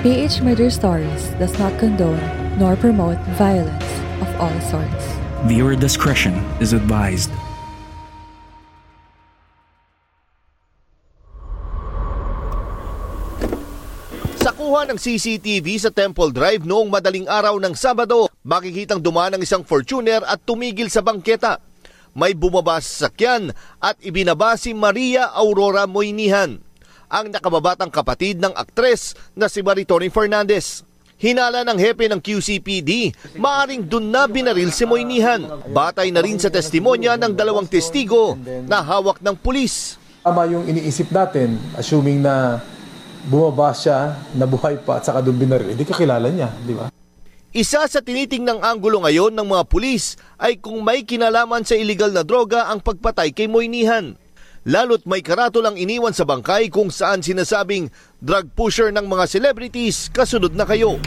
PH Murder Stories does not condone nor promote violence of all sorts. Viewer discretion is advised. Sa kuha ng CCTV sa Temple Drive noong madaling araw ng Sabado, makikitang dumaan ang isang Fortuner at tumigil sa bangketa. May bumaba sa sakyan at ibinaba si Maria Aurora Moynihan, ang nakababatang kapatid ng aktres na si Maritoni Fernandez. Hinala ng hepe ng QCPD, maaring dun na binaril si Moynihan. Batay na rin sa testimonya ng dalawang testigo na hawak ng pulis. Tama yung iniisip natin, assuming na bumaba siya, nabuhay pa at saka doon binaril, hindi kakilala niya, di ba? Isa sa tinitingnang anggulo ngayon ng mga pulis ay kung may kinalaman sa illegal na droga ang pagpatay kay Moynihan. Lalo't may karatulang iniwan sa bangkay kung saan sinasabing drug pusher ng mga celebrities kasunod na kayo.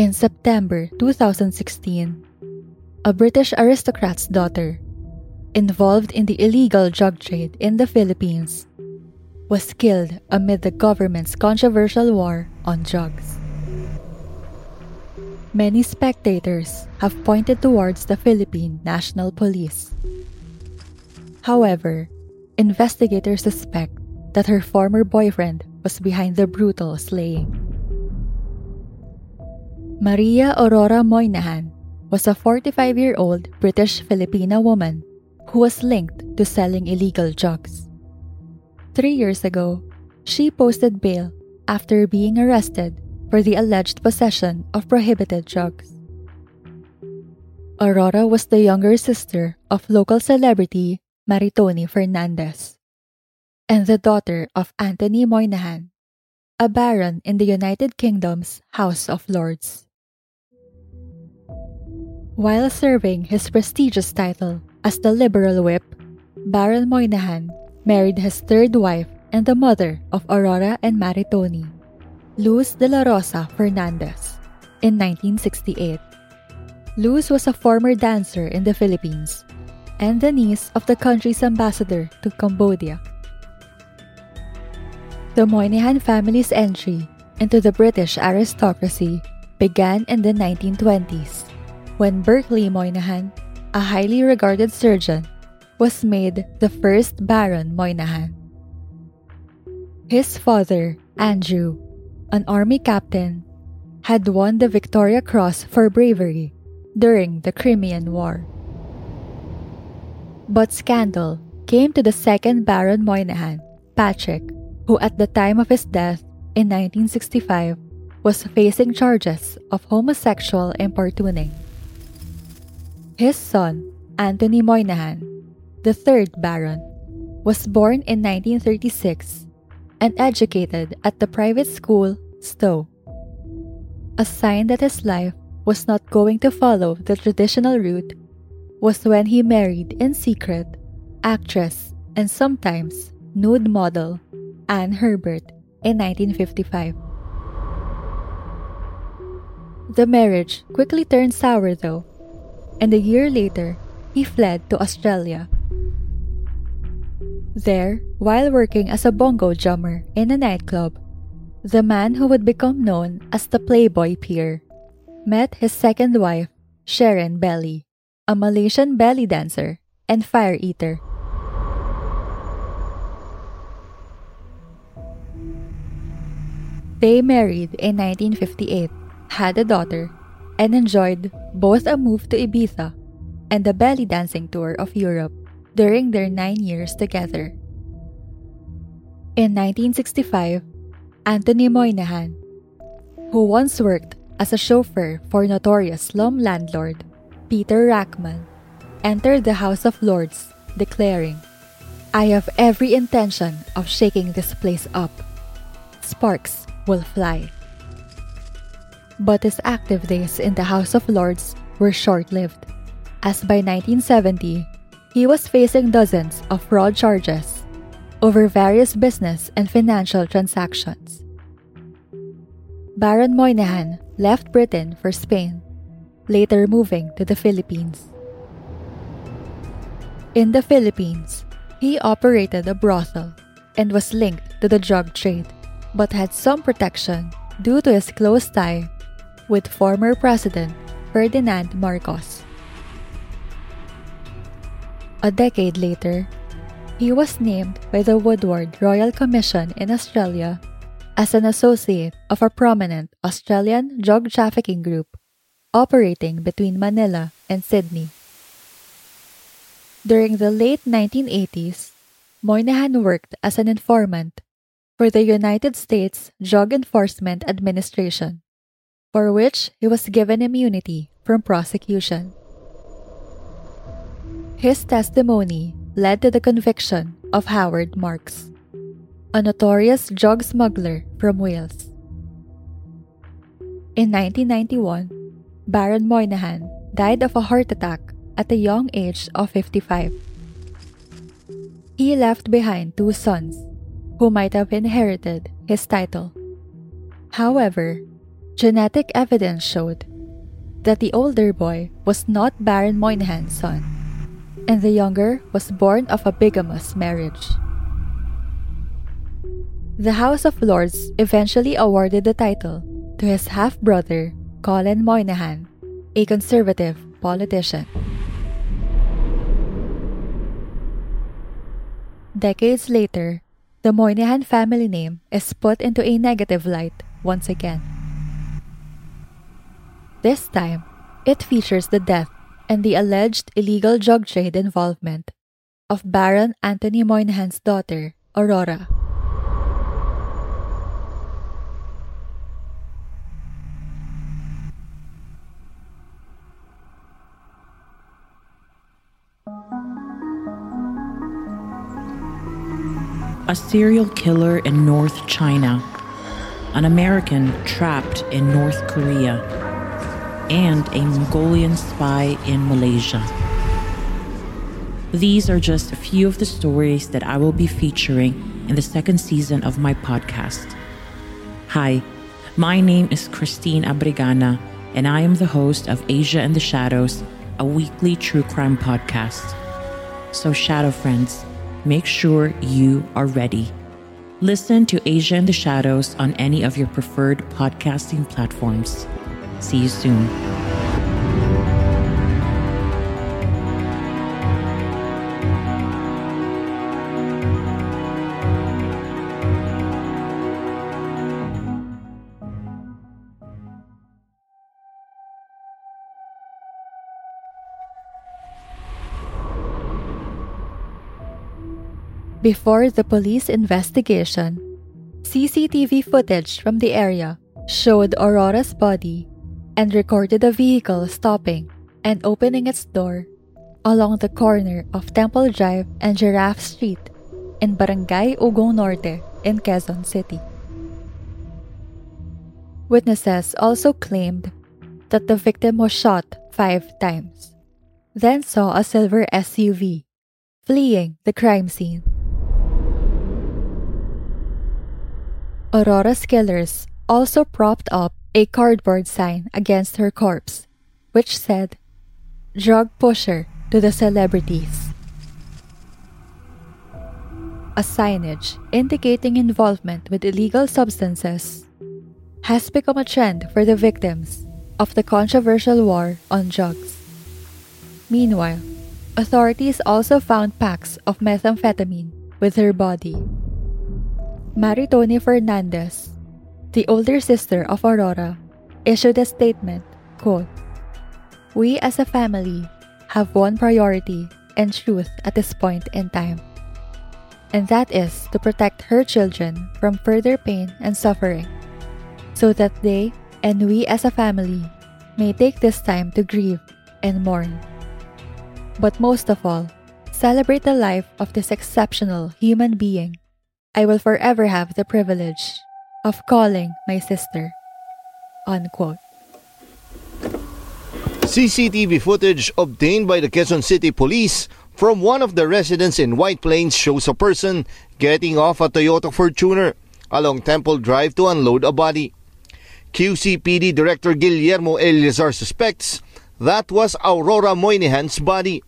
In September 2016, a British aristocrat's daughter, involved in the illegal drug trade in the Philippines, was killed amid the government's controversial war on drugs. Many spectators have pointed towards the Philippine National Police. However, investigators suspect that her former boyfriend was behind the brutal slaying. Maria Aurora Moynihan was a 45 year old British Filipina woman who was linked to selling illegal drugs. Three years ago, she posted bail after being arrested for the alleged possession of prohibited drugs. Aurora was the younger sister of local celebrity Maritoni Fernandez and the daughter of Antony Moynihan, a baron in the United Kingdom's House of Lords. While serving his prestigious title As the liberal whip, Baron Moynihan married his third wife and the mother of Aurora and Maritoni, Luz de la Rosa Fernandez, in 1968. Luz was a former dancer in the Philippines and the niece of the country's ambassador to Cambodia. The Moynihan family's entry into the British aristocracy began in the 1920s when Berkeley Moynihan, a highly regarded surgeon, was made the first Baron Moynihan. His father, Andrew, an army captain, had won the Victoria Cross for bravery during the Crimean War. But scandal came to the second Baron Moynihan, Patrick, who at the time of his death in 1965 was facing charges of homosexual importuning. His son, Antony Moynihan, the third Baron, was born in 1936 and educated at the private school Stowe. A sign that his life was not going to follow the traditional route was when he married in secret actress and sometimes nude model Anne Herbert in 1955. The marriage quickly turned sour though, and a year later, he fled to Australia. There, while working as a bongo drummer in a nightclub, the man who would become known as the Playboy Peer met his second wife, Shirin Berry, a Malaysian belly dancer and fire eater. They married in 1958, had a daughter, and enjoyed both a move to Ibiza and a belly dancing tour of Europe during their nine years together. In 1965, Antony Moynihan, who once worked as a chauffeur for notorious slum landlord Peter Rachman, entered the House of Lords declaring, I have every intention of shaking this place up. Sparks will fly. But his active days in the House of Lords were short lived, as by 1970, he was facing dozens of fraud charges over various business and financial transactions. Baron Moynihan left Britain for Spain, later moving to the Philippines. In the Philippines, he operated a brothel and was linked to the drug trade, but had some protection due to his close tie with former President Ferdinand Marcos. A decade later, he was named by the Woodward Royal Commission in Australia as an associate of a prominent Australian drug trafficking group operating between Manila and Sydney. During the late 1980s, Moynihan worked as an informant for the United States Drug Enforcement Administration, for which he was given immunity from prosecution. His testimony led to the conviction of Howard Marks, a notorious drug smuggler from Wales. In 1991, Baron Moynihan died of a heart attack at the young age of 55. He left behind two sons who might have inherited his title. However, genetic evidence showed that the older boy was not Baron Moynihan's son and the younger was born of a bigamous marriage. The House of Lords eventually awarded the title to his half brother, Colin Moynihan, a conservative politician. Decades later, the Moynihan family name is put into a negative light once again. This time, it features the death and the alleged illegal drug trade involvement of Baron Antony Moynihan's daughter, Aurora. A serial killer in North China, an American trapped in North Korea and a Mongolian spy in Malaysia. These are just a few of the stories that I will be featuring in the second season of my podcast. Hi, my name is Christine Abrigana, and I am the host of Asia in the Shadows, a weekly true crime podcast. So, Shadow Friends, make sure you are ready. Listen to Asia in the Shadows on any of your preferred podcasting platforms. See you soon. Before the police investigation, CCTV footage from the area showed Aurora's body and recorded a vehicle stopping and opening its door along the corner of Temple Drive and Giraffe Street in Barangay Ugong Norte in Quezon City. Witnesses also claimed that the victim was shot five times, then saw a silver SUV fleeing the crime scene. Aurora's killers also propped up a cardboard sign against her corpse, which said, Drug pusher to the celebrities. A signage indicating involvement with illegal substances has become a trend for the victims of the controversial war on drugs. Meanwhile, authorities also found packs of methamphetamine with her body. Maritoni Fernandez, the older sister of Aurora, issued a statement, quote, We as a family have one priority and truth at this point in time, and that is to protect her children from further pain and suffering, so that they and we as a family may take this time to grieve and mourn. But most of all, celebrate the life of this exceptional human being I will forever have the privilege of calling my sister. Unquote. CCTV footage obtained by the Quezon City Police from one of the residents in White Plains shows a person getting off a Toyota Fortuner along Temple Drive to unload a body. QCPD Director Guillermo Eleazar suspects that was Aurora Moynihan's body,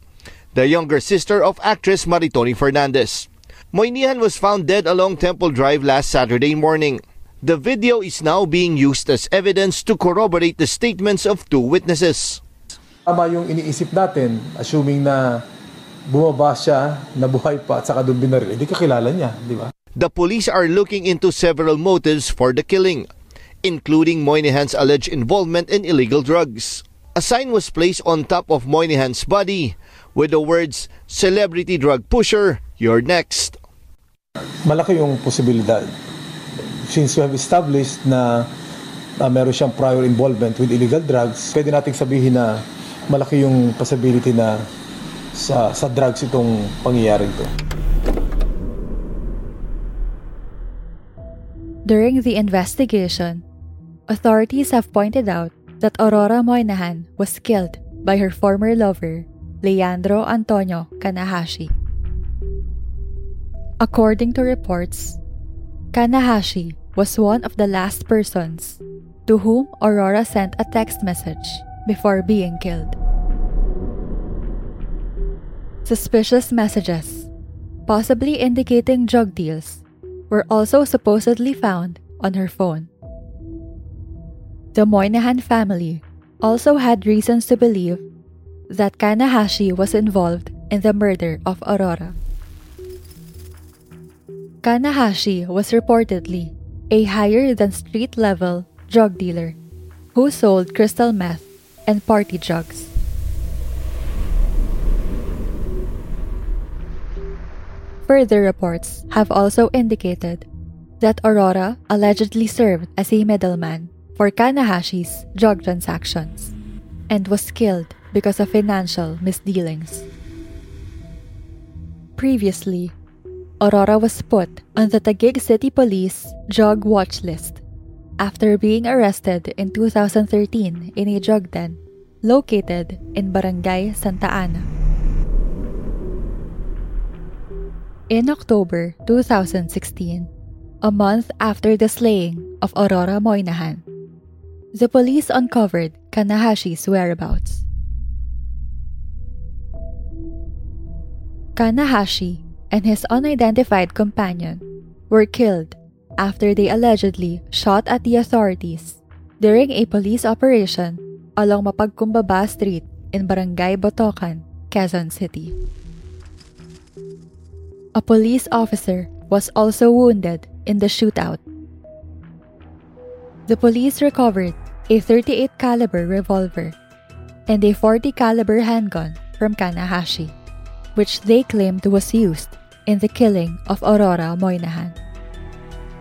the younger sister of actress Maritoni Fernandez. Moynihan was found dead along Temple Drive last Saturday morning. The video is now being used as evidence to corroborate the statements of two witnesses. Tama yung iniisip natin, assuming na bumaba siya, nabuhay pa at saka doon binaril, hindi kakilala niya, di ba? The police are looking into several motives for the killing, including Moynihan's alleged involvement in illegal drugs. A sign was placed on top of Moynihan's body with the words, Celebrity Drug Pusher, you're next. Malaki yung posibilidad. Since we have established na uh, meron siyang prior involvement with illegal drugs, pwede nating sabihin na malaki yung possibility na sa, sa drugs itong pangyayari ito. During the investigation, authorities have pointed out that Aurora Moynihan was killed by her former lover, Leandro Antonio Kanahashi. According to reports, Kanahashi was one of the last persons to whom Aurora sent a text message before being killed. Suspicious messages, possibly indicating drug deals, were also supposedly found on her phone. The Moynihan family also had reasons to believe that Kanahashi was involved in the murder of Aurora. Kanahashi was reportedly a higher than street level drug dealer who sold crystal meth and party drugs. Further reports have also indicated that Aurora allegedly served as a middleman for Kanahashi's drug transactions and was killed because of financial misdealings. Previously, Aurora was put on the Taguig City Police drug watch list after being arrested in 2013 in a drug den located in Barangay Santa Ana. In October 2016, a month after the slaying of Aurora Moynihan, the police uncovered Kanahashi's whereabouts. Kanahashi and his unidentified companion were killed after they allegedly shot at the authorities during a police operation along Mapagkumbaba Street in Barangay Botocan, Quezon City. A police officer was also wounded in the shootout. The police recovered a 38 caliber revolver and a 40 caliber handgun from Kanahashi, which they claimed was used in the killing of Aurora Moynihan.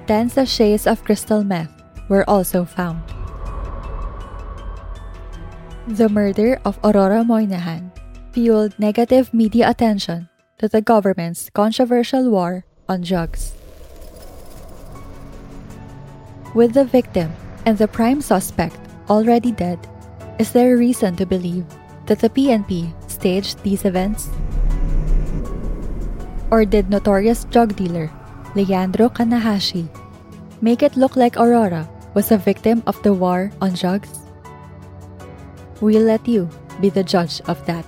10 sachets of crystal meth were also found. The murder of Aurora Moynihan fueled negative media attention to the government's controversial war on drugs. With the victim and the prime suspect already dead, is there reason to believe that the PNP staged these events? Or did notorious drug dealer Leandro Kanahashi make it look like Aurora was a victim of the war on drugs? We'll let you be the judge of that.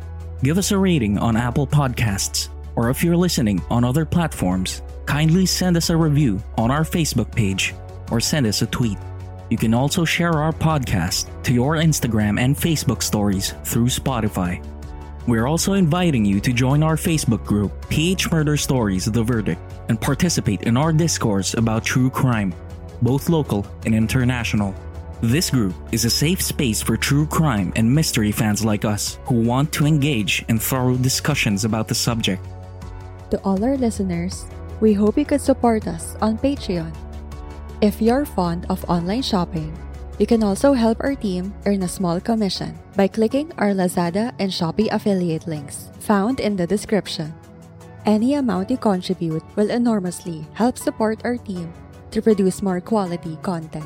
Give us a rating on Apple Podcasts, or if you're listening on other platforms, kindly send us a review on our Facebook page or send us a tweet. You can also share our podcast to your Instagram and Facebook stories through Spotify. We're also inviting you to join our Facebook group, PH Murder Stories The Verdict, and participate in our discourse about true crime, both local and international. This group is a safe space for true crime and mystery fans like us who want to engage in thorough discussions about the subject. To all our listeners, we hope you could support us on Patreon. If you're fond of online shopping, you can also help our team earn a small commission by clicking our Lazada and Shopee affiliate links found in the description. Any amount you contribute will enormously help support our team to produce more quality content.